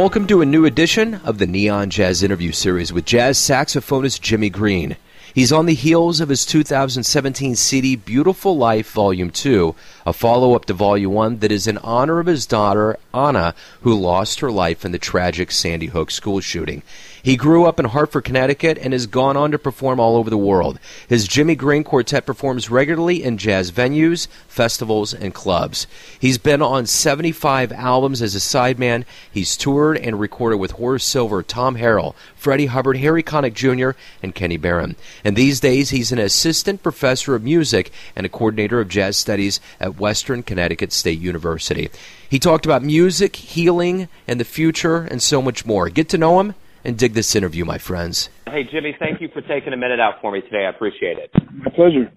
Welcome to a new edition of the Neon Jazz Interview Series with jazz saxophonist Jimmy Greene. He's on the heels of his 2017 CD Beautiful Life Volume 2, a follow up to Volume 1 that is in honor of his daughter, Ana, who lost her life in the tragic Sandy Hook school shooting. He grew up in Hartford, Connecticut, and has gone on to perform all over the world. His Jimmy Greene Quartet performs regularly in jazz venues, festivals, and clubs. He's been on 75 albums as a sideman. He's toured and recorded with Horace Silver, Tom Harrell, Freddie Hubbard, Harry Connick Jr., and Kenny Barron. And these days, he's an assistant professor of music and a coordinator of jazz studies at Western Connecticut State University. He talked about music, healing, and the future, and so much more. Get to know him and dig this interview, my friends. Hey, Jimmy, thank you for taking a minute out for me today. I appreciate it. My pleasure.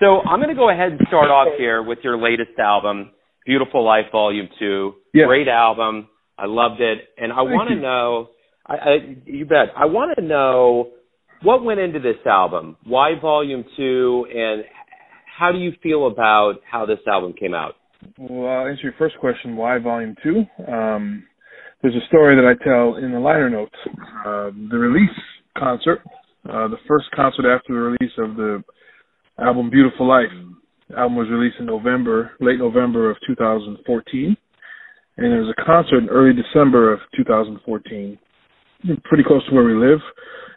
So I'm going to go ahead and start off here with your latest album, Beautiful Life Volume 2. Yes. Great album. I loved it. And I want to know, I, I, you bet, I want to know what went into this album? Why Volume 2? And how do you feel about how this album came out? Well, I'll answer your first question. Why Volume Two? Um, there's a story that I tell in the liner notes. Uh, the release concert, uh, the first concert after the release of the album Beautiful Life. The album was released in November, late November of 2014, and there was a concert in early December of 2014, pretty close to where we live,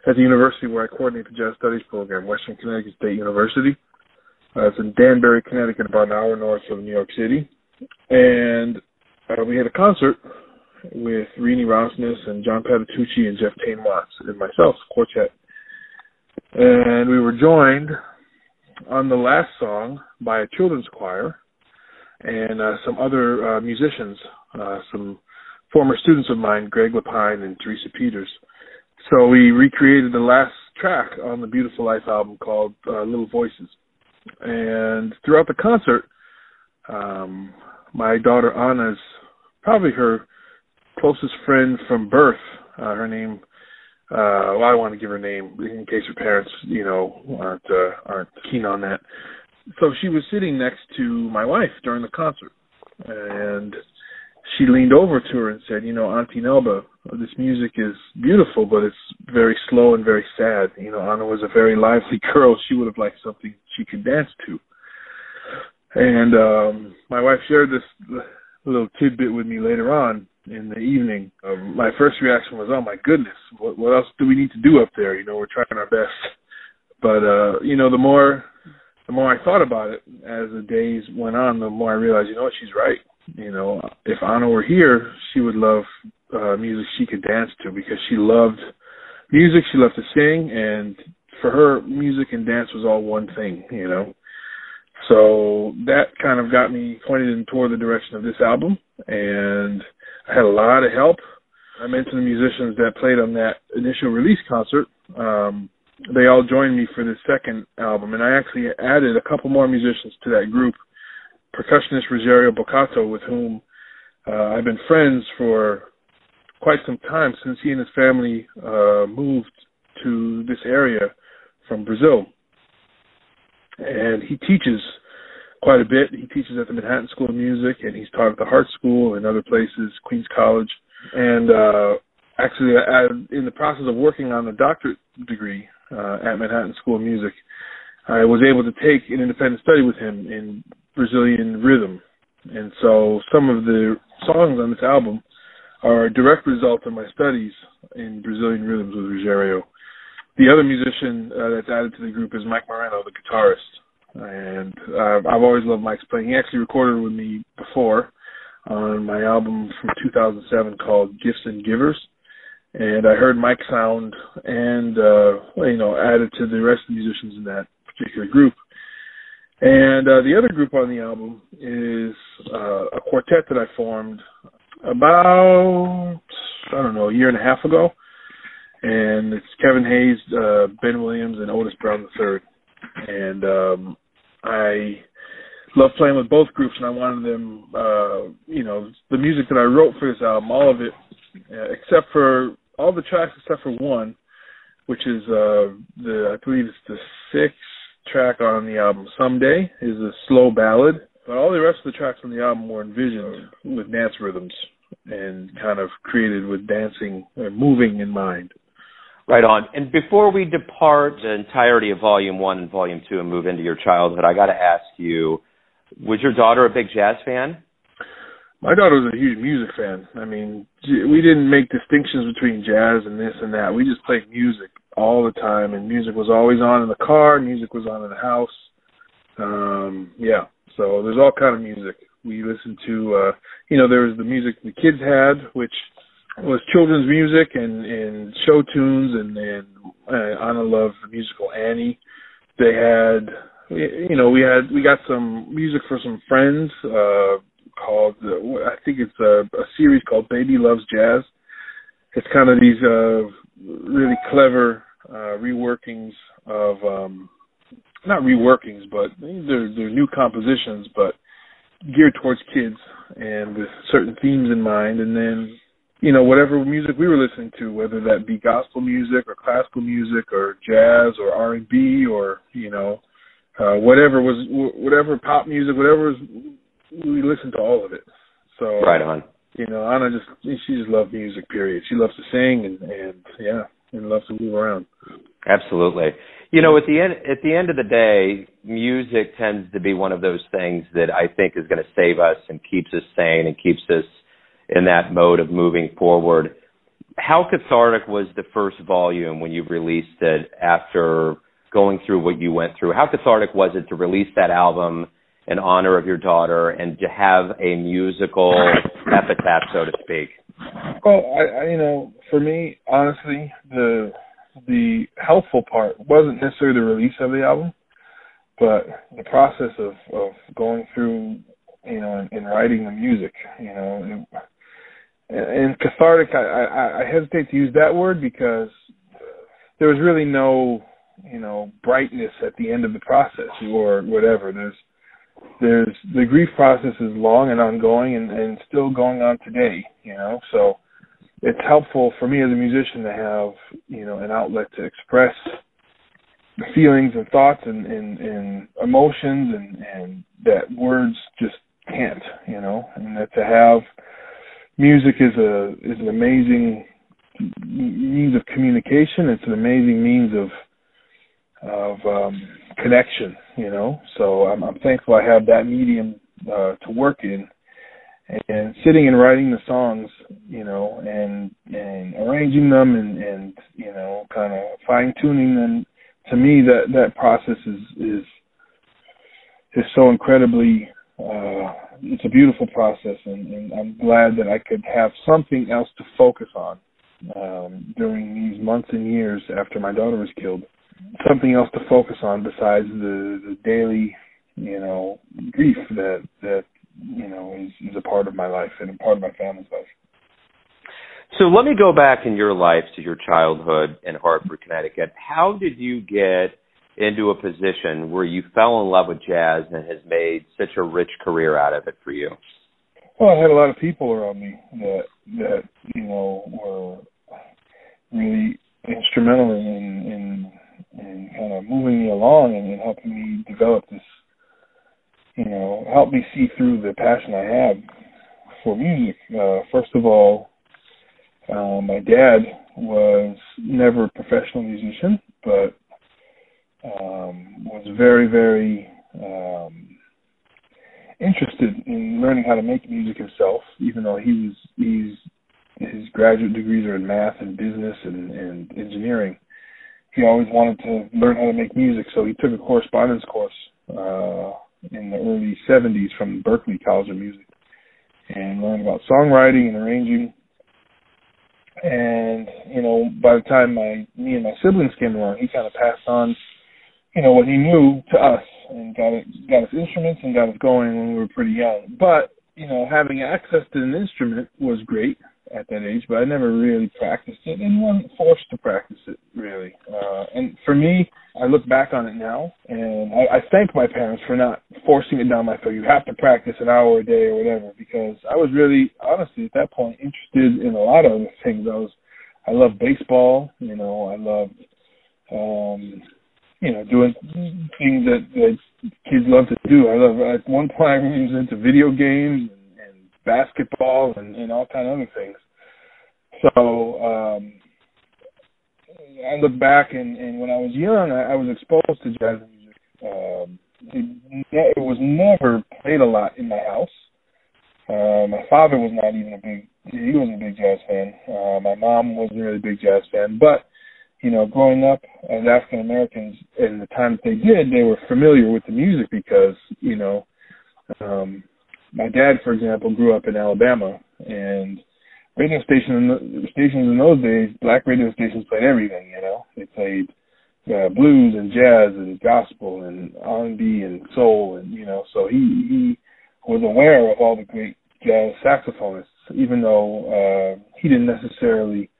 at the university where I coordinate the jazz studies program, Western Connecticut State University. Uh, it's in Danbury, Connecticut, about an hour north of New York City. And uh, we had a concert with Renee Rosnes and John Patitucci and Jeff Tain Watts and myself, quartet. And we were joined on the last song by a children's choir and uh, some other uh, musicians, uh, some former students of mine, Greg Lapine and Teresa Peters. So we recreated the last track on the Beautiful Life album called uh, Little Voices. And throughout the concert, um, my daughter Ana's probably her closest friend from birth. Uh, her name, uh, well, I want to give her name in case her parents, you know, aren't uh, aren't keen on that. So she was sitting next to my wife during the concert, and she leaned over to her and said, "You know, Auntie Nelba, this music is beautiful, but it's very slow and very sad. You know, Ana was a very lively girl. She would have liked something she could dance to." And um my wife shared this little tidbit with me later on in the evening. Um, my first reaction was, "Oh my goodness, what, what else do we need to do up there? You know, we're trying our best." But uh, you know, the more the more I thought about it as the days went on, the more I realized, you know what, she's right. You know, if Ana were here, she would love uh music she could dance to because she loved music, she loved to sing, and for her, music and dance was all one thing. You know. So that kind of got me pointed in toward the direction of this album, and had a lot of help. I mentioned the musicians that played on that initial release concert. Um, they all joined me for the second album, and I actually added a couple more musicians to that group. Percussionist Rogerio Boccato, with whom uh, I've been friends for quite some time since he and his family uh, moved to this area from Brazil. And he teaches quite a bit. He teaches at the Manhattan School of Music, and he's taught at the Hart School and other places, Queens College. And uh, actually, I, in the process of working on the doctorate degree uh, at Manhattan School of Music, I was able to take an independent study with him in Brazilian rhythm. And so some of the songs on this album are a direct result of my studies in Brazilian rhythms with Rogerio. The other musician uh, that's added to the group is Mike Moreno, the guitarist and uh, I've always loved Mike's playing. He actually recorded with me before on my album from 2007 called Gifts and Givers, and I heard Mike's sound and uh, you know added to the rest of the musicians in that particular group. And uh, the other group on the album is uh, a quartet that I formed about I don't know a year and a half ago, and it's Kevin Hayes, uh, Ben Williams, and Otis Brown III and um I love playing with both groups and I wanted them uh you know the music that I wrote for this album all of it uh, except for all the tracks except for one which is uh the I believe it's the sixth track on the album Someday is a slow ballad but all the rest of the tracks on the album were envisioned with dance rhythms and kind of created with dancing and moving in mind. Right on. And before we depart the entirety of Volume One and Volume Two and move into your childhood, I got to ask you: Was your daughter a big jazz fan? My daughter was a huge music fan. I mean, we didn't make distinctions between jazz and this and that. We just played music all the time, and music was always on in the car. Music was on in the house. Um, yeah, so there's all kind of music. We listened to, uh, you know, there was the music the kids had, which was children's music and and show tunes, and and uh, Ana loved musical Annie. They had, you know, we had we got some music for some friends. Uh, called I think it's a, a series called Baby Loves Jazz. It's kind of these uh, really clever uh, reworkings of um, not reworkings, but they're they're new compositions, but geared towards kids and with certain themes in mind. And then you know whatever music we were listening to, whether that be gospel music or classical music or jazz or R and B or you know uh, whatever was whatever pop music, whatever was we listened to all of it. So right on. You know, Ana just she just loves music. Period. She loves to sing and and yeah, and loves to move around. Absolutely. You know, at the end at the end of the day, music tends to be one of those things that I think is going to save us and keeps us sane and keeps us in that mode of moving forward. How cathartic was the first volume when you released it after going through what you went through? How cathartic was it to release that album in honor of your daughter and to have a musical epitaph, so to speak? Well, I, I you know, for me, honestly, the the helpful part wasn't necessarily the release of the album, but the process of of going through, you know, and, and writing the music. You know, and cathartic. I, I I hesitate to use that word because there was really no, you know, brightness at the end of the process or whatever. There's there's the grief process is long and ongoing and, and still going on today, you know. So it's helpful for me as a musician to have, you know, an outlet to express feelings and thoughts and, and, and emotions and, and that words just can't, you know, and that to have music is a is an amazing means of communication. It's an amazing means of of um, connection, you know. So I'm, I'm thankful I have that medium uh, to work in, and sitting and writing the songs, you know, and and arranging them and and you know, kind of fine tuning them. To me, that that process is is is so incredibly. Uh, it's a beautiful process, and, and I'm glad that I could have something else to focus on um, during these months and years after my daughter was killed something else to focus on besides the the daily you know grief that that you know is, is a part of my life and a part of my family's life. So let me go back in your life to your childhood in Hartford, Connecticut. How did you get into a position where you fell in love with jazz and has made such a rich career out of it for you? Well, I had a lot of people around me that that you know were really instrumental in, in and kind of moving me along and, and helping me develop this, you know, help me see through the passion I have for music. Uh, first of all, uh, my dad was never a professional musician, but um, was very, very um, interested in learning how to make music himself. Even though he was, he's his graduate degrees are in math and business and, and engineering he always wanted to learn how to make music, so he took a correspondence course uh, in the early 70s from Berklee College of Music and learned about songwriting and arranging. And you know, by the time my me and my siblings came along, he kind of passed on, you know, what he knew to us and got it, got us instruments and got us going when we were pretty young. But you know, having access to an instrument was great at that age, but I never really practiced it and wasn't forced to practice it really. Uh, and for me, I look back on it now and I, I thank my parents for not forcing it down my throat. You have to practice an hour a day or whatever because I was really, honestly, at that point interested in a lot of things. I was, I love baseball, you know, I loved, um, you know, doing things that, that kids love to do. I love, at one point I was into video games and, and basketball and, and all kind of other things. So um, I look back and, and when I was young, I, I was exposed to jazz music. Um, it, it was never played a lot in my house. Uh, my father was not even a big, he wasn't a big jazz fan. Uh, my mom wasn't really a big jazz fan, but you know, growing up as African Americans in the time that they did, they were familiar with the music because, you know, um, my dad, for example, grew up in Alabama, and radio stations stations in those days, black radio stations played everything. You know, they played uh, blues and jazz and gospel and R and B and soul, and you know, so he he was aware of all the great jazz saxophonists, even though uh, he didn't necessarily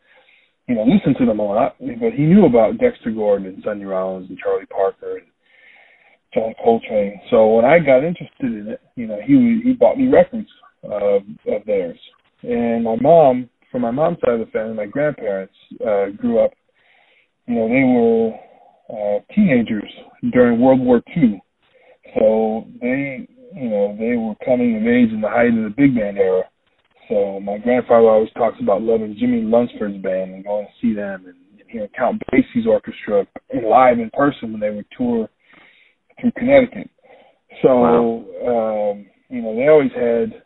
you know, listen to them a lot, but he knew about Dexter Gordon and Sonny Rollins and Charlie Parker and John Coltrane. So when I got interested in it, you know, he he bought me records of of theirs. And my mom, from my mom's side of the family, my grandparents uh, grew up. You know, they were uh, teenagers during World War II, so they, you know, they were coming of age in the height of the big band era. So my grandfather always talks about loving Jimmie Lunceford's band and going to see them and, and hearing Count Basie's orchestra in live in person when they would tour through Connecticut. So wow. um, you know they always had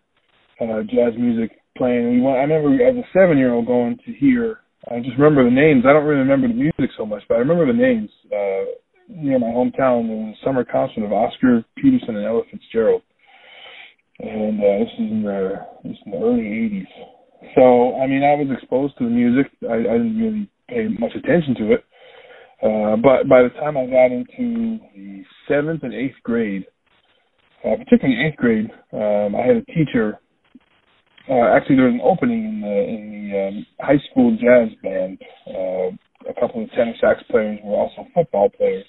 uh, jazz music playing. We went. I remember as a seven year old going to hear. I just remember the names. I don't really remember the music so much, but I remember the names. Uh, near my hometown, there was a summer concert of Oscar Peterson and Ella Fitzgerald and uh, this is in the this is in the early '80s. So I mean, I was exposed to the music. I, I didn't really pay much attention to it, uh, but by the time I got into the seventh and eighth grade, uh, particularly eighth grade, um, I had a teacher. Uh, actually, there was an opening in the in the um, high school jazz band. Uh, a couple of tenor sax players were also football players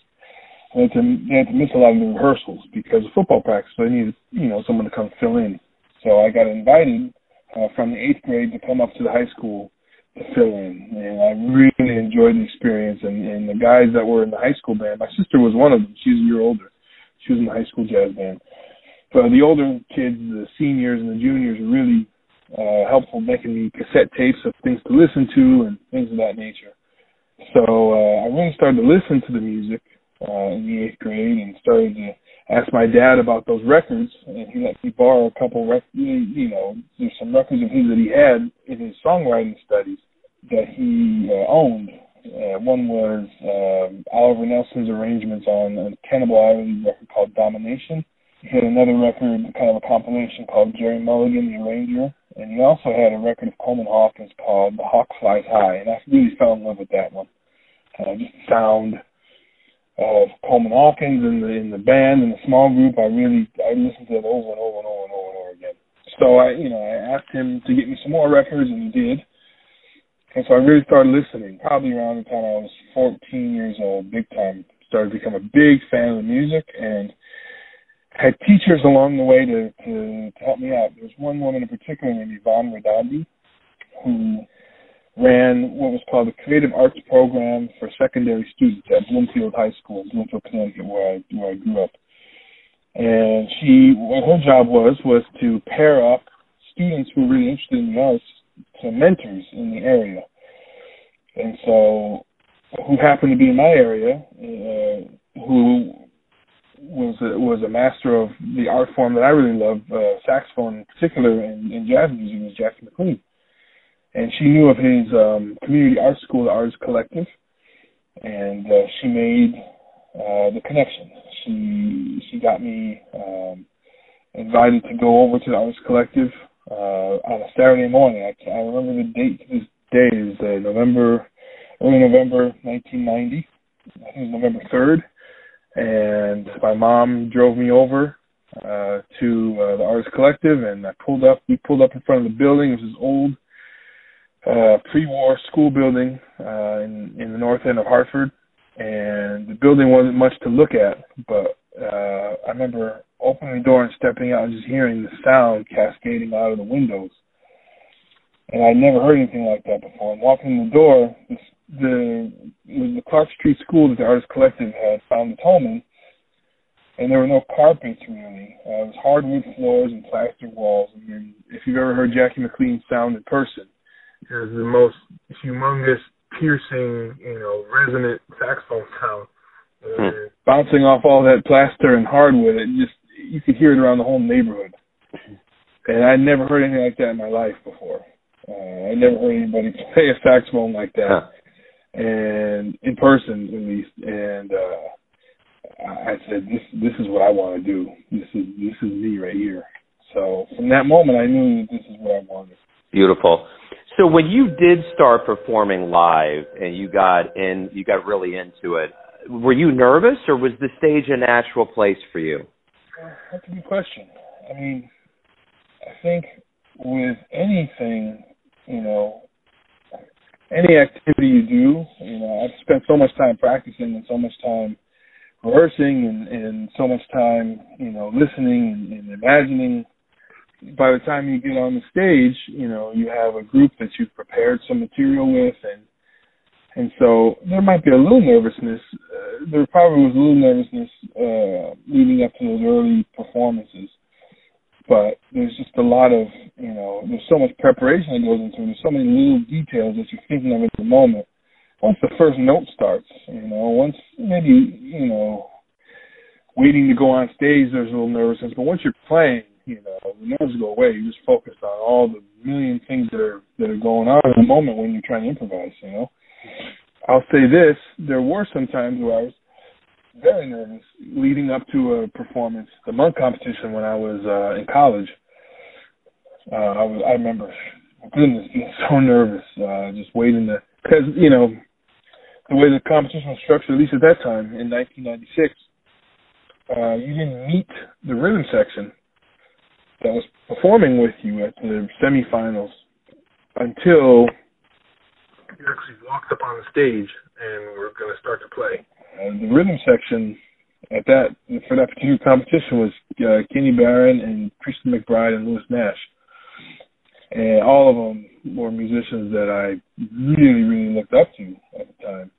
had to they had to miss a lot of the rehearsals because of football practice. So they needed you know someone to come fill in. So I got invited uh, from the eighth grade to come up to the high school to fill in, and I really enjoyed the experience. And, and the guys that were in the high school band, my sister was one of them. She was a year older. She was in the high school jazz band. But the older kids, the seniors and the juniors, were really uh, helpful, making me cassette tapes of things to listen to and things of that nature. So uh, I really started to listen to the music uh, in the eighth grade and started to ask my dad about those records, and he let me borrow a couple records. You know, there's some records of his that he had in his songwriting studies that he uh, owned. Uh, one was um, Oliver Nelson's arrangements on a Cannonball Adderley record called Domination. He had another record, kind of a compilation called Gerry Mulligan, the Arranger, and he also had a record of Coleman Hawkins called The Hawk Flies High, and I really fell in love with that one. Uh, just sound, of Coleman Hawkins and the in the band and the small group. I really I listened to it over and over and over and over and over again. So I you know I asked him to get me some more records and he did. And so I really started listening. Probably around the time I was 14 years old, big time. Started to become a big fan of the music and had teachers along the way to to, to help me out. There was one woman in particular named Yvonne Radandi who ran what was called the Creative Arts Program for secondary students at Bloomfield High School in Bloomfield, Connecticut, where I where I grew up. And she, what her job was, was to pair up students who were really interested in the arts to mentors in the area. And so, who happened to be in my area, uh, who was a, was a master of the art form that I really love, uh, saxophone in particular, and, and jazz music, was Jackie McLean and she knew of his um, community art school, the Artist Collective, and uh, she made uh, the connection. She she got me um, invited to go over to the Artist Collective uh, on a Saturday morning. I, I remember the date to this day is uh, November, early November 1990. I think it was November 3rd, and my mom drove me over uh, to uh, the Artist Collective, and I pulled up. We pulled up in front of the building. It was this old uh, pre-war school building uh, in in the north end of Hartford, and the building wasn't much to look at, but uh, I remember opening the door and stepping out and just hearing the sound cascading out of the windows. And I'd never heard anything like that before. And walking in the door, this, the the Clark Street School that the Artist Collective had found its home in. and there were no carpets really. Uh, it was hardwood floors and plaster walls. And then, if you've ever heard Jackie McLean sound in person, it was the most humongous, piercing, you know, resonant saxophone sound, uh, hmm. bouncing off all that plaster and hardwood. It just you could hear it around the whole neighborhood. And I'd never heard anything like that in my life before. Uh, I never heard anybody play a saxophone like that, huh. and in person at least. And uh, I said, this this is what I want to do. This is this is me right here. So from that moment, I knew that this is what I wanted. Beautiful. So when you did start performing live and you got in, you got really into it. Were you nervous, or was the stage a natural place for you? That's a good question. I mean, I think with anything, you know, any activity you do, you know, I've spent so much time practicing and so much time rehearsing and, and so much time, you know, listening and, and imagining. By the time you get on the stage, you know, you have a group that you've prepared some material with, and and so there might be a little nervousness. Uh, there probably was a little nervousness uh, leading up to those early performances, but there's just a lot of, you know, there's so much preparation that goes into it. There's so many little details that you're thinking of at the moment once the first note starts, you know, once maybe, you know, waiting to go on stage, there's a little nervousness. But once you're playing, you know, the nerves go away. You're just focused on all the million things that are that are going on in the moment when you're trying to improvise. You know, I'll say this: there were some times where I was very nervous leading up to a performance, the monk competition when I was uh, in college. Uh, I was I remember, goodness, being so nervous, uh, just waiting to because you know the way the competition was structured, at least at that time in 1996, uh, you didn't meet the rhythm section that was performing with you at the semifinals until you actually walked up on the stage and were going to start to play. And the rhythm section at that for that particular competition was uh, Kenny Barron and Christian McBride and Lewis Nash and all of them were musicians that I really, really looked up to at the time.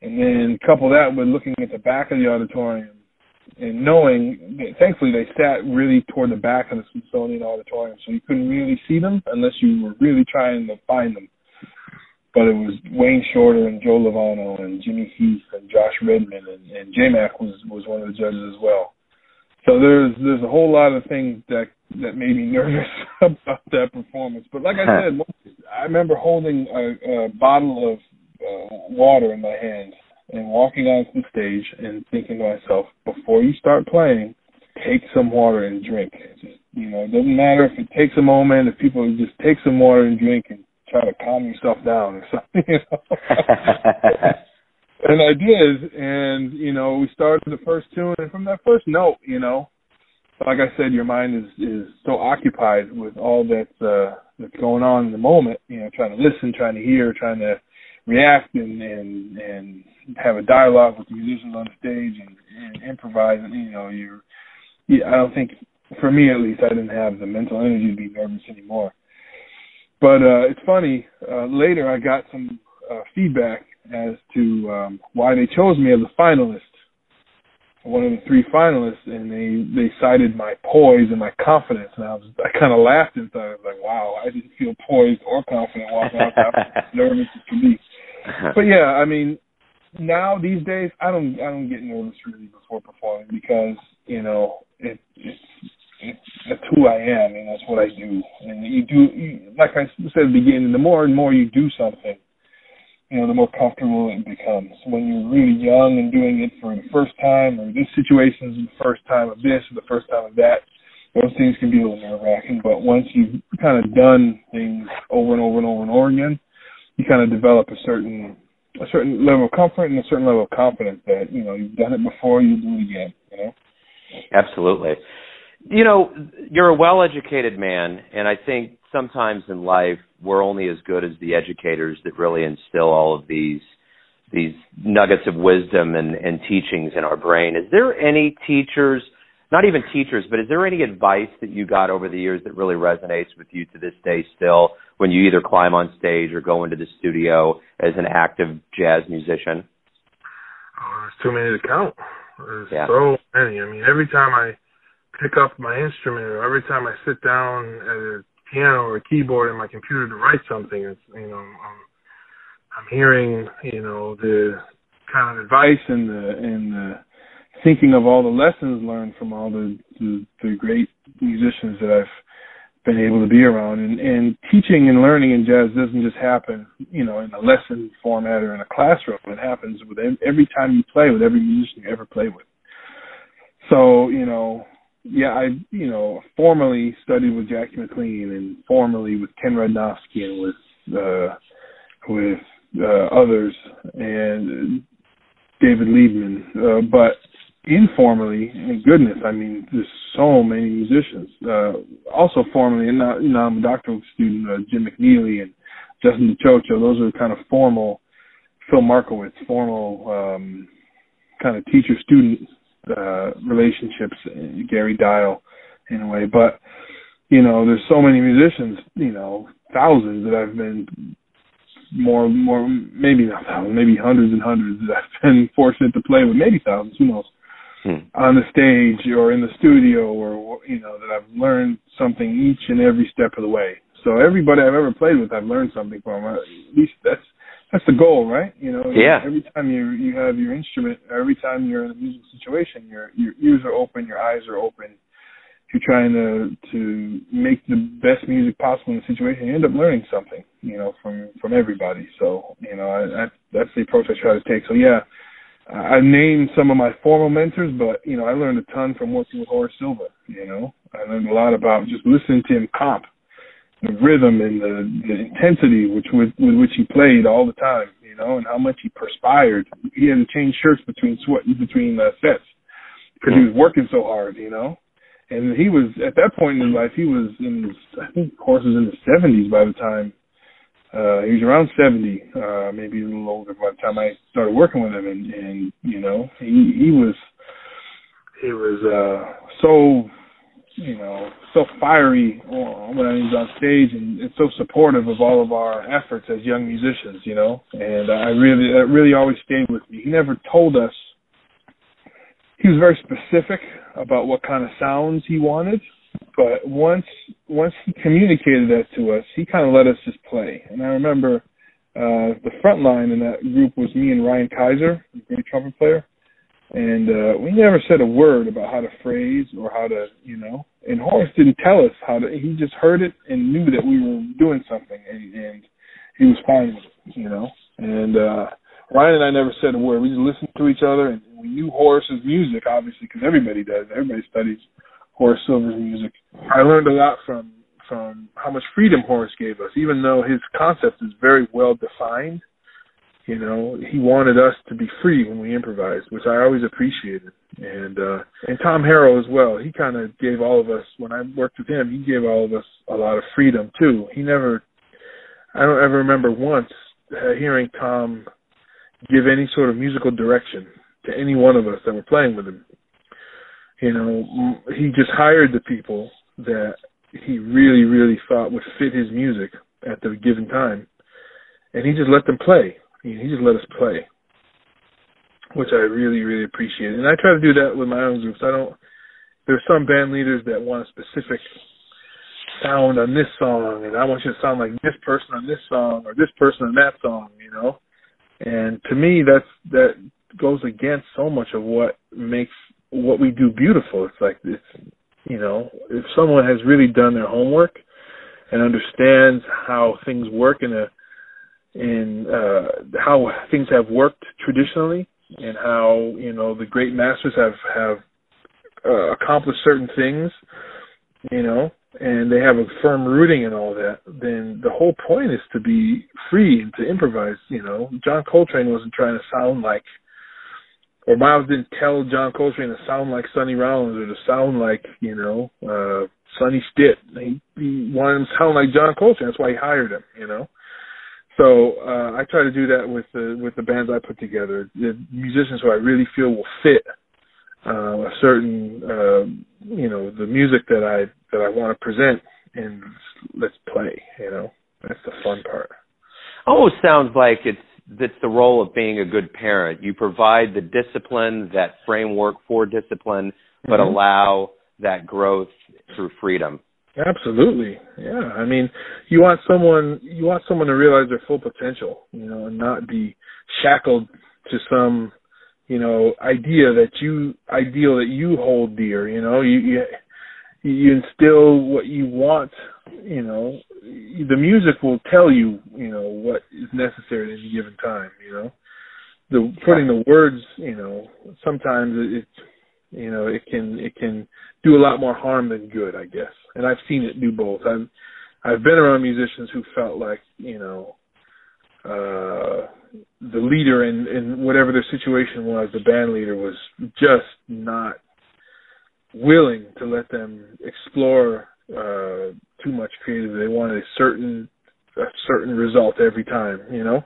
And then couple that with looking at the back of the auditorium and knowing, thankfully, they sat really toward the back of the Smithsonian Auditorium, so you couldn't really see them unless you were really trying to find them. But it was Wayne Shorter and Joe Lovano and Jimmy Heath and Josh Redman and, and J Mac was was one of the judges as well. So there's there's a whole lot of things that that made me nervous about that performance. But like I said, I remember holding a, a bottle of uh, water in my hand and walking onto the stage and thinking to myself, before you start playing, take some water and drink. Just, you know, it doesn't matter if it takes a moment, if people just take some water and drink and try to calm yourself down or something. You know? and I did, and you know, we started the first tune, and from that first note, you know, like I said, your mind is is so occupied with all that's uh, that's going on in the moment. You know, trying to listen, trying to hear, trying to react, and and and have a dialogue with the musicians on the stage, and, and improvise. And you know, you're. Yeah, I don't think, for me at least, I didn't have the mental energy to be nervous anymore. But uh, it's funny. Uh, later, I got some uh, feedback as to um, why they chose me as a finalist one of the three finalists, and they they cited my poise and my confidence, and I was I kind of laughed inside. I was like, wow, I didn't feel poised or confident walking out. I nervous as can be. Uh-huh. But yeah, I mean, now these days I don't I don't get nervous really before performing because you know it it's it's who I am and that's what I do. And you do you, like I said at the beginning, the more and more you do something you know, the more comfortable it becomes. When you're really young and doing it for the first time, or this situation is the first time of this or the first time of that, those things can be a little nerve wracking. But once you've kind of done things over and over and over and over again, you kind of develop a certain a certain level of comfort and a certain level of confidence that you know you've done it before, you do it again. You know. Absolutely. You know, you're a well-educated man, and I think sometimes in life we're only as good as the educators that really instill all of these these nuggets of wisdom and, and teachings in our brain. Is there any teachers, not even teachers, but is there any advice that you got over the years that really resonates with you to this day still when you either climb on stage or go into the studio as an active jazz musician? Oh, there's too many to count. There's yeah. so many. I mean, every time I pick up my instrument or every time I sit down at a piano or a keyboard in my computer to write something, it's you know I'm I'm hearing you know the kind of advice and the and the thinking of all the lessons learned from all the the, the great musicians that I've been able to be around. And, and teaching and learning in jazz doesn't just happen you know in a lesson format or in a classroom. It happens with every time you play with every musician you ever play with. So you know yeah i you know formally studied with jackie mclean and formally with ken radnofsky and with uh with uh, others and david liebman. Uh, but informally, and goodness, I mean, there's so many musicians. Uh, also formally, and now, you know, I'm a doctoral student, uh, Jim McNeely and Justin DiCioccio. Those are kind of formal, Phil Markowitz, formal um, kind of teacher-student uh, relationships. Uh, Garry Dial, in a way, but you know, there's so many musicians, you know, thousands that I've been more, more, maybe not thousands, maybe hundreds and hundreds that I've been fortunate to play with, maybe thousands, who knows hmm. on the stage or in the studio or you know that I've learned something each and every step of the way. So everybody I've ever played with, I've learned something from. At least that's that's the goal, right? You know, yeah. Every time you you have your instrument, every time you're in a musical situation, your your ears are open, your eyes are open. You're trying to to make the best music possible in the situation. You end up learning something, you know, from from everybody. So you know, I, I that's the approach I try to take. So yeah, I named some of my formal mentors, but you know, I learned a ton from working with Horace Silver. You know, I learned a lot about just listening to him comp, the rhythm and the, the intensity which with, with which he played all the time. You know, and how much he perspired. He had to change shirts between sweat between uh, sets because he was working so hard. You know, and he was at that point in his life. He was in his, I think Horace was in his seventies by the time uh he was around seventy, uh maybe a little older by the time I started working with him and, and you know, he he was he was uh so you know, so fiery when he was on stage and, and so supportive of all of our efforts as young musicians, you know. And I really that really always stayed with me. He never told us he was very specific about what kind of sounds he wanted but once once he communicated that to us, he kind of let us just play. And I remember uh, the front line in that group was me and Ryan Kisor, the great trumpet player, and uh, we never said a word about how to phrase or how to, you know. And Horace didn't tell us how to. He just heard it and knew that we were doing something, and, and he was fine with it, you know. And uh, Ryan and I never said a word. We just listened to each other, and we knew Horace's music, obviously, because everybody does. Everybody studies Horace Silver's music. I learned a lot from from how much freedom Horace gave us, even though his concept is very well defined. You know, he wanted us to be free when we improvised, which I always appreciated. And uh and Tom Harrell as well. He kind of gave all of us when I worked with him, he gave all of us a lot of freedom too. He never I don't ever remember once uh, hearing Tom give any sort of musical direction to any one of us that were playing with him. You know, he just hired the people that he really, really thought would fit his music at the given time, and he just let them play. He just let us play, which I really, really appreciate. And I try to do that with my own groups. I don't. There's some band leaders that want a specific sound on this song, and I want you to sound like this person on this song or this person on that song. You know, and to me, that's that goes against so much of what makes what we do beautiful. It's like this, you know, if someone has really done their homework and understands how things work in a in uh how things have worked traditionally and how, you know, the great masters have have uh, accomplished certain things, you know, and they have a firm rooting and all that, then the whole point is to be free and to improvise, you know. John Coltrane wasn't trying to sound like or Miles didn't tell John Coltrane to sound like Sonny Rollins or to sound like, you know, uh Sonny Stitt. He, he wanted him to sound like John Coltrane. That's why he hired him, you know. So uh I try to do that with the with the bands I put together. The musicians who I really feel will fit uh a certain uh you know, the music that I that I want to present and let's play, you know. That's the fun part. Almost sounds like it's that's the role of being a good parent. You provide the discipline, that framework for discipline, but mm-hmm. allow that growth through freedom. Absolutely. Yeah. I mean, you want someone you want someone to realize their full potential, you know, and not be shackled to some, you know, idea that you ideal that you hold dear, you know. You you you instill what you want, you know. The music will tell you, you know, what is necessary at any given time, you know. The putting the words, you know, sometimes it you know, it can it can do a lot more harm than good, I guess. And I've seen it do both. I've I've been around musicians who felt like, you know, uh the leader in in whatever their situation was, the band leader was just not willing to let them explore uh too much creativity. They wanted a certain a certain result every time, you know?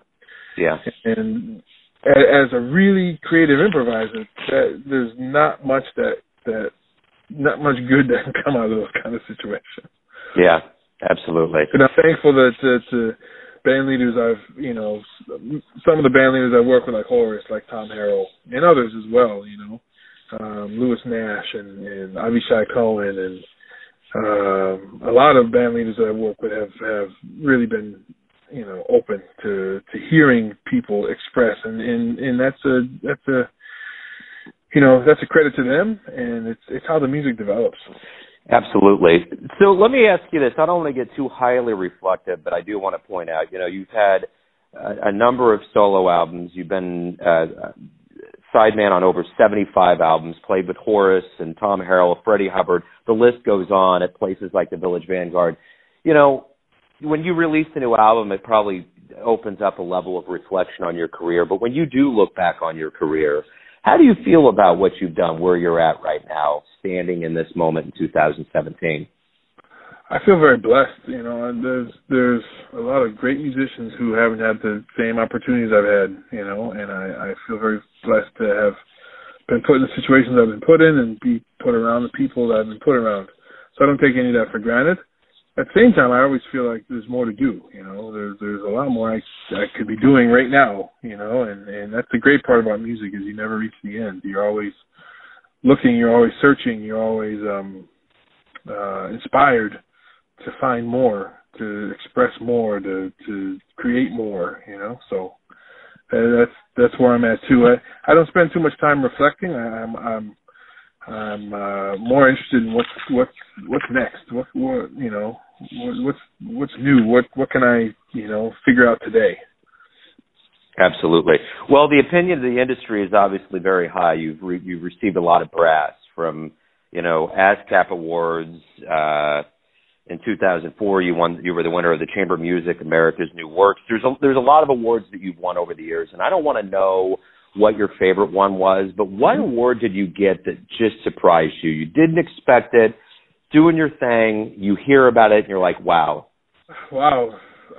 Yeah. And as a really creative improviser, that there's not much that that not much good that can come out of those kind of situations. Yeah, absolutely. And I'm thankful that to, to band leaders I've you know some of the band leaders I work with like Horace, like Tom Harrell, and others as well. You know, um, Lewis Nash and, and Avishai Cohen and um, a lot of band leaders that I work with have have really been you know open to to hearing people express. And and and that's a that's a you know that's a credit to them and it's it's how the music develops. Absolutely. So let me ask you this. I don't want to get too highly reflective but i do want to point out you know you've had a, a number of solo albums. You've been uh, sideman on over 75 albums played with horace and tom harrell freddie hubbard the list goes on at places like the village vanguard you know when you release a new album, it probably opens up a level of reflection on your career. But when you do look back on your career, how do you feel about what you've done, where you're at right now, standing in this moment in 2017? I feel very blessed, you know, there's there's a lot of great musicians who haven't had the same opportunities I've had, you know, and I, I feel very blessed to have been put in the situations I've been put in and be put around the people that I've been put around. So I don't take any of that for granted at the same time, I always feel like there's more to do. You know, there's there's a lot more I I could be doing right now. You know, and and that's the great part about music is you never reach the end. You're always looking. You're always searching. You're always um uh inspired to find more, to express more, to to create more. You know, so that's that's where I'm at too. I I don't spend too much time reflecting. I, I'm I'm I'm uh, more interested in what's what's what's next. What what you know what's what's new? What what can I you know figure out today? Absolutely. Well, the opinion of the industry is obviously very high. You've re- you've received a lot of brass from you know ASCAP awards. Uh, in 2004, you won. You were the winner of the Chamber Music America's New Works. There's a there's a lot of awards that you've won over the years, and I don't want to know what your favorite one was, but what award did you get that just surprised you? You didn't expect it doing your thing, you hear about it, and you're like, wow. Wow.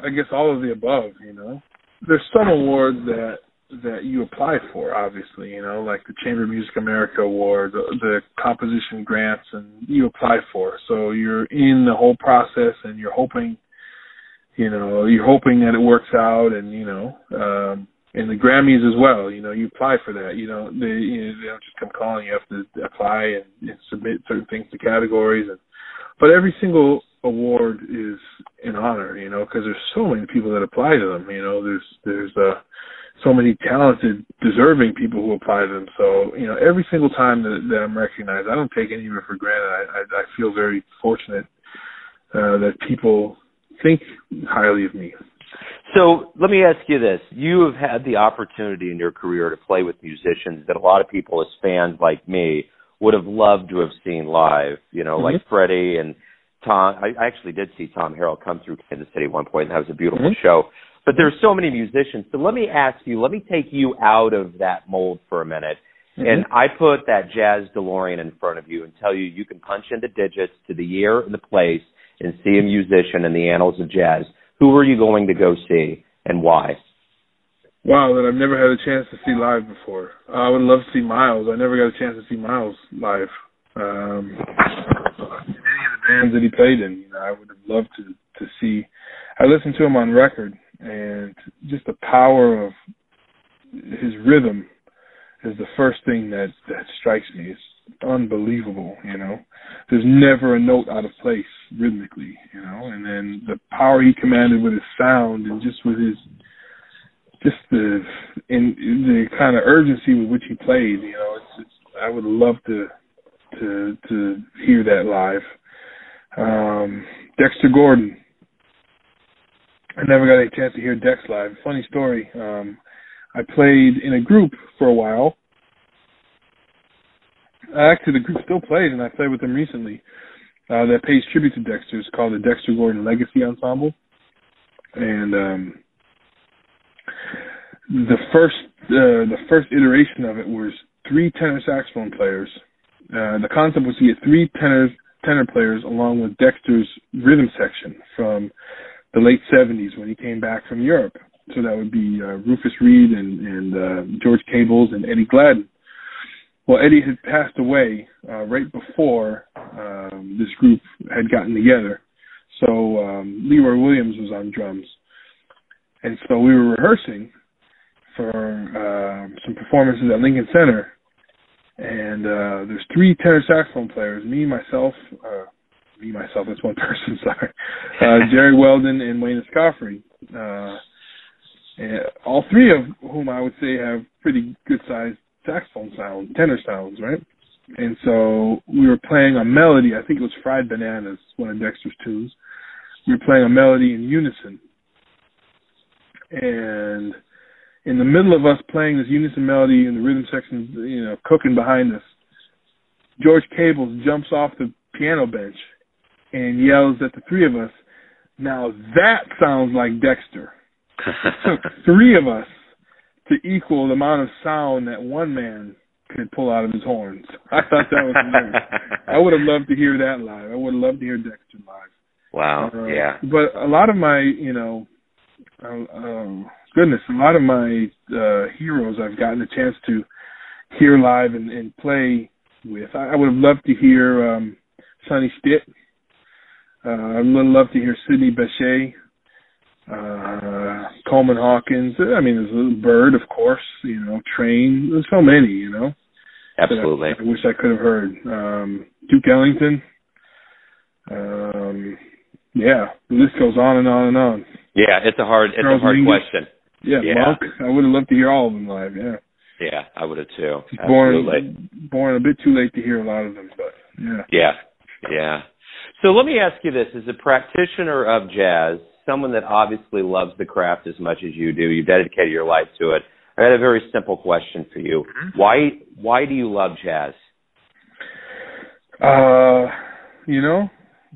I guess all of the above, you know. There's some awards that that you apply for, obviously, you know, like the Chamber of Music America Award, the, the composition grants, and you apply for. So you're in the whole process, and you're hoping, you know, you're hoping that it works out, and you know, um, and the Grammys as well. You know, you apply for that. You know, they you know, they don't just come calling. You have to apply and, and submit certain things to categories. And but every single award is an honor. You know, because there's so many people that apply to them. You know, there's there's uh so many talented, deserving people who apply to them. So you know, every single time that, that I'm recognized, I don't take any of it for granted. I I, I feel very fortunate uh, that people think highly of me. So let me ask you this. You have had the opportunity in your career to play with musicians that a lot of people as fans like me would have loved to have seen live, you know, mm-hmm. like Freddie and Tom. I actually did see Tom Harrell come through Kansas City at one point, and that was a beautiful mm-hmm. show. But there's so many musicians. So let me ask you, let me take you out of that mold for a minute. Mm-hmm. And I put that jazz DeLorean in front of you and tell you you can punch into digits to the year and the place and see a musician in the annals of jazz who are you going to go see and why? Wow, that I've never had a chance to see live before. Uh, I would love to see Miles. I never got a chance to see Miles live. Um, any of the bands that he played in, you know, I would have loved to to see. I listened to him on record, and just the power of his rhythm is the first thing that that strikes me. It's unbelievable, you know. There's never a note out of place rhythmically, you know. And then the power he commanded with his sound and just with his just the in the kind of urgency with which he played, you know, it's, it's I would love to to to hear that live. Um Dexter Gordon. I never got a chance to hear Dex live. Funny story. Um I played in a group for a while. Actually, the group still plays, and I played with them recently. Uh, that pays tribute to Dexter. It's called the Dexter Gordon Legacy Ensemble, and um, the first uh, the first iteration of it was three tenor saxophone players. Uh, the concept was to get three tenors tenor players along with Dexter's rhythm section from the late 70s when he came back from Europe. So that would be uh, Rufus Reid and, and uh, George Cables and Eddie Gladden. Well, Eddie had passed away uh, right before um, this group had gotten together. So um, Leroy Williams was on drums. And so we were rehearsing for uh, some performances at Lincoln Center. And uh, there's three tenor saxophone players, me, myself, uh, me, myself, that's one person, sorry, uh, Jerry Weldon and Wayne Escoffery. Uh, and all three of whom I would say have pretty good sized saxophone sound, tenor sounds, right? And so we were playing a melody. I think it was Fried Bananas, one of Dexter's tunes. We were playing a melody in unison. And in the middle of us playing this unison melody and the rhythm section, you know, cooking behind us, George Cables jumps off the piano bench and yells at the three of us, now that sounds like Dexter. it took three of us to equal the amount of sound that one man could pull out of his horns. I thought that was hilarious. I would have loved to hear that live. I would have loved to hear Dexter live. Wow. Uh, yeah. But a lot of my, you know, uh, um, goodness, a lot of my uh, heroes I've gotten a chance to hear live and, and play with. I, I would have loved to hear um, Sonny Stitt. Uh, I would love to hear Sidney Bechet uh, Coleman Hawkins. I mean, there's a little Bird, of course. You know, Train. There's so many. You know. Absolutely. I, I, wish I could have heard um, Duke Ellington. Um, yeah, the list goes on and on and on. Yeah, it's a hard it's Charles a hard Mingus. question. Yeah, yeah. Monk. I would have loved to hear all of them live. Yeah. Yeah, I would have too. Born, born a bit too late to hear a lot of them, but yeah. Yeah, yeah. So let me ask you this: as a practitioner of jazz, someone that obviously loves the craft as much as you do, you dedicated your life to it. I had a very simple question for you. Mm-hmm. Why why do you love jazz? Uh, you know,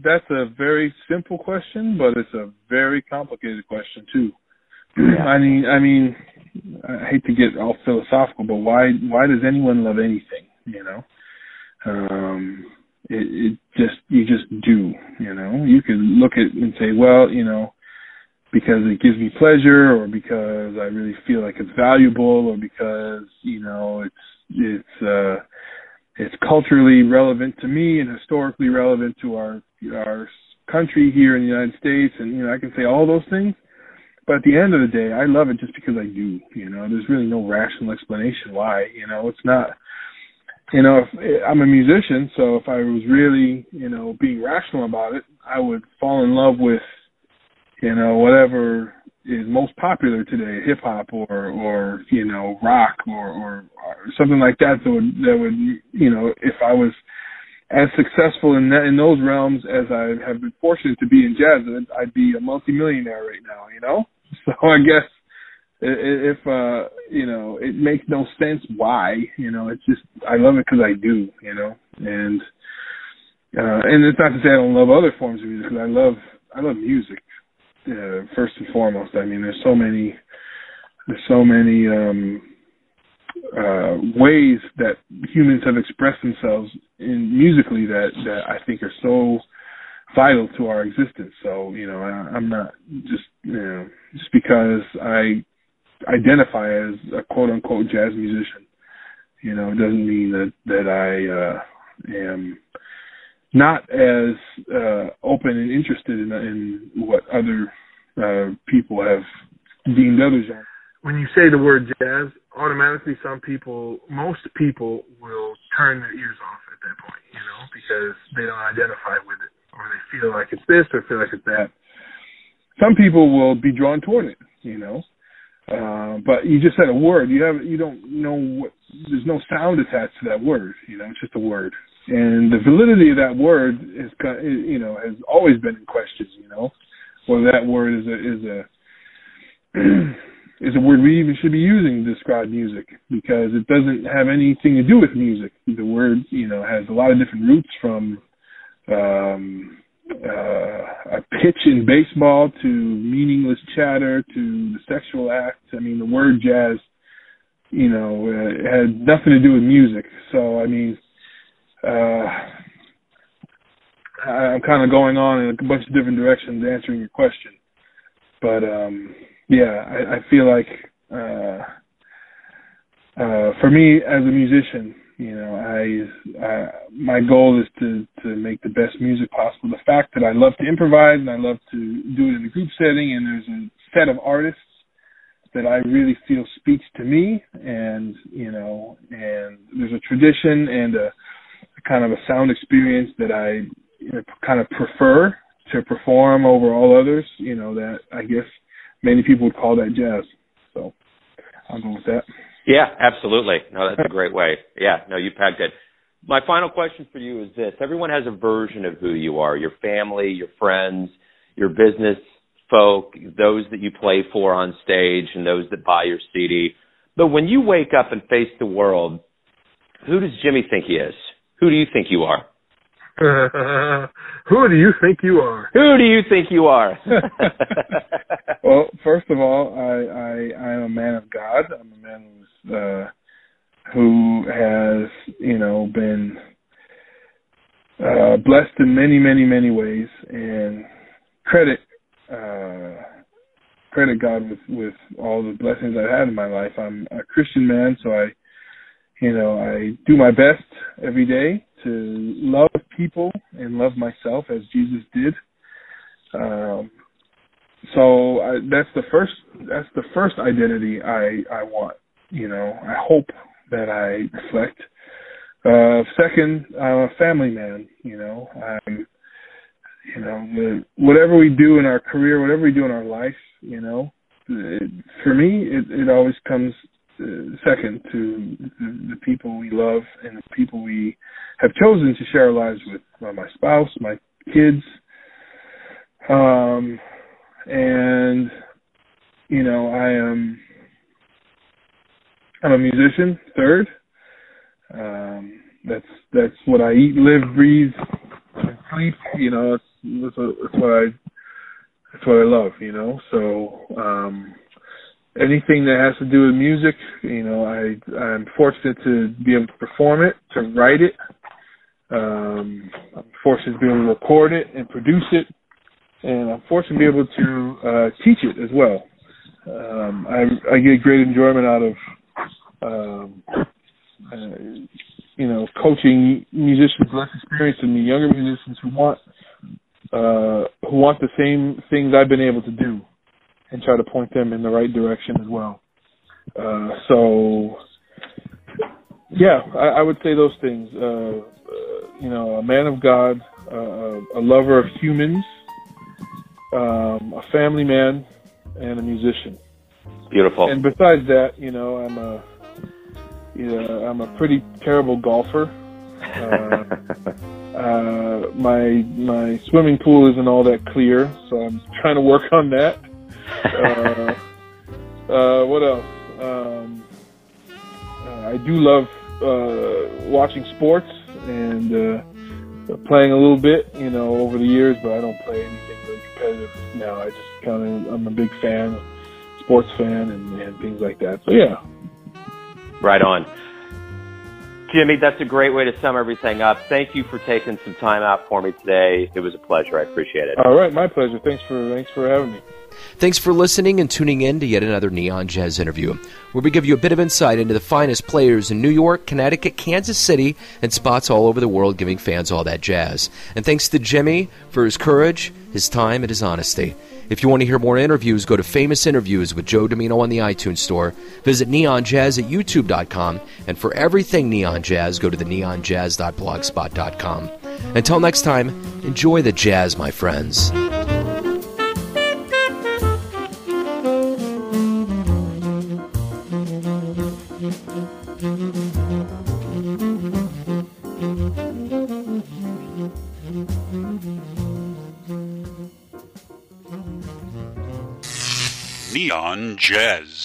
that's a very simple question, but it's a very complicated question too. Yeah. I mean, I mean, I hate to get all philosophical, but why why does anyone love anything? You know, um, it, it just you just do. You know, you can look at and say, well, you know, because it gives me pleasure or because I really feel like it's valuable or because, you know, it's it's uh it's culturally relevant to me and historically relevant to our our country here in the United States. And you know I can say all those things. But at the end of the day I love it just because I do you know? There's really no rational explanation why you know? It's not you know if I'm a musician so if I was really you know being rational about it I would fall in love with you know, whatever is most popular today, hip hop or or you know rock or, or or something like that that would that would you know if I was as successful in that in those realms as I have been fortunate to be in jazz, I'd be a multimillionaire right now. You know, so I guess if uh you know it makes no sense why you know it's just I love it because I do you know and uh and it's not to say I don't love other forms of music because I love I love music uh, first and foremost. I mean, there's so many, there's so many um, uh, ways that humans have expressed themselves in musically that that I think are so vital to our existence. So you know, I, I'm not just you know just because I identify as a quote unquote jazz musician, you know, it doesn't mean that that I uh, am not as uh, open and interested in, in what other uh, people have deemed other genres. when you say the word jazz, automatically some people, most people will turn their ears off at that point, you know, because they don't identify with it or they feel like it's this or feel like it's that. Some people will be drawn toward it, you know. Uh, but you just said a word. You have you don't know what. There's no sound attached to that word. You know, it's just a word. And the validity of that word is, you know, has always been in question. You know, whether that word is a is a is a word we even should be using to describe music because it doesn't have anything to do with music. The word, you know, has a lot of different roots from um, uh, a pitch in baseball to meaningless chatter to the sexual act. I mean, the word jazz, you know, uh, had nothing to do with music. So, I mean, uh, I'm kind of going on in a bunch of different directions answering your question. But, um, yeah, I, I feel like, uh, uh, for me as a musician, you know, I, I my goal is to to make the best music possible. The fact that I love to improvise and I love to do it in a group setting, and there's a set of artists that I really feel speaks to me, and you know, and there's a tradition and a, a kind of a sound experience that I you know, kind of prefer to perform over all others. You know, that I guess many people would call that jazz. So I'll go with that. Yeah, absolutely. No, that's a great way. Yeah, no, you pegged it. My final question for you is this. Everyone has a version of who you are, your family, your friends, your business folk, those that you play for on stage and those that buy your CD. But when you wake up and face the world, who does Jimmy think he is? Who do you think you are? Who do you think you are? Who do you think you are? well, first of all, I, I I am a man of God. I'm a man who's uh, who has you know been uh, blessed in many many many ways, and credit uh, credit God with with all the blessings I've had in my life. I'm a Christian man, so I you know I do my best every day to love people and love myself as Jesus did. Um, so I, that's the first that's the first identity I I want. You know, I hope that I reflect. Uh, second, I'm a family man. You know, I'm you know whatever we do in our career, whatever we do in our life, you know, it, for me, it, it always comes second to the, the people we love and the people we have chosen to share our lives with uh, my spouse, my kids, um, and you know I am I'm a musician. Third, um, that's that's what I eat, live, breathe, and sleep. You know, that's that's what, that's what I that's what I love. You know, so um, anything that has to do with music, you know, I I'm fortunate to be able to perform it, to write it. Um, I'm fortunate to be able to record it and produce it, and I'm fortunate to be able to uh, teach it as well. Um, I I get great enjoyment out of um, uh, you know coaching musicians less experienced than me, younger musicians who want uh, who want the same things I've been able to do and try to point them in the right direction as well. Uh, so, yeah, I, I, would say those things. Uh, uh, you know, a man of God, uh, a lover of humans, um, a family man, and a musician. Beautiful. And besides that, you know, I'm a, you know, I'm a pretty terrible golfer. Uh, uh, my my swimming pool isn't all that clear, so I'm trying to work on that uh, uh, what else? Um, uh, I do love uh, watching sports and uh, playing a little bit, you know, over the years, but I don't play anything really competitive now. I just kind of, I'm a big fan, sports fan, and, and things like that. So yeah. Right on. Jimmy, that's a great way to sum everything up. Thank you for taking some time out for me today. It was a pleasure. I appreciate it. All right, my pleasure. Thanks for thanks for having me. Thanks for listening and tuning in to yet another Neon Jazz interview, where we give you a bit of insight into the finest players in New York, Connecticut, Kansas City, and spots all over the world, giving fans all that jazz. And thanks to Jimmy for his courage, his time, and his honesty. If you want to hear more interviews, go to Famous Interviews with Joe Dimino on the iTunes Store. Visit Neon Jazz at YouTube.com. And for everything Neon Jazz, go to the neonjazz.blogspot.com. Until next time, enjoy the jazz, my friends. Neon Jazz.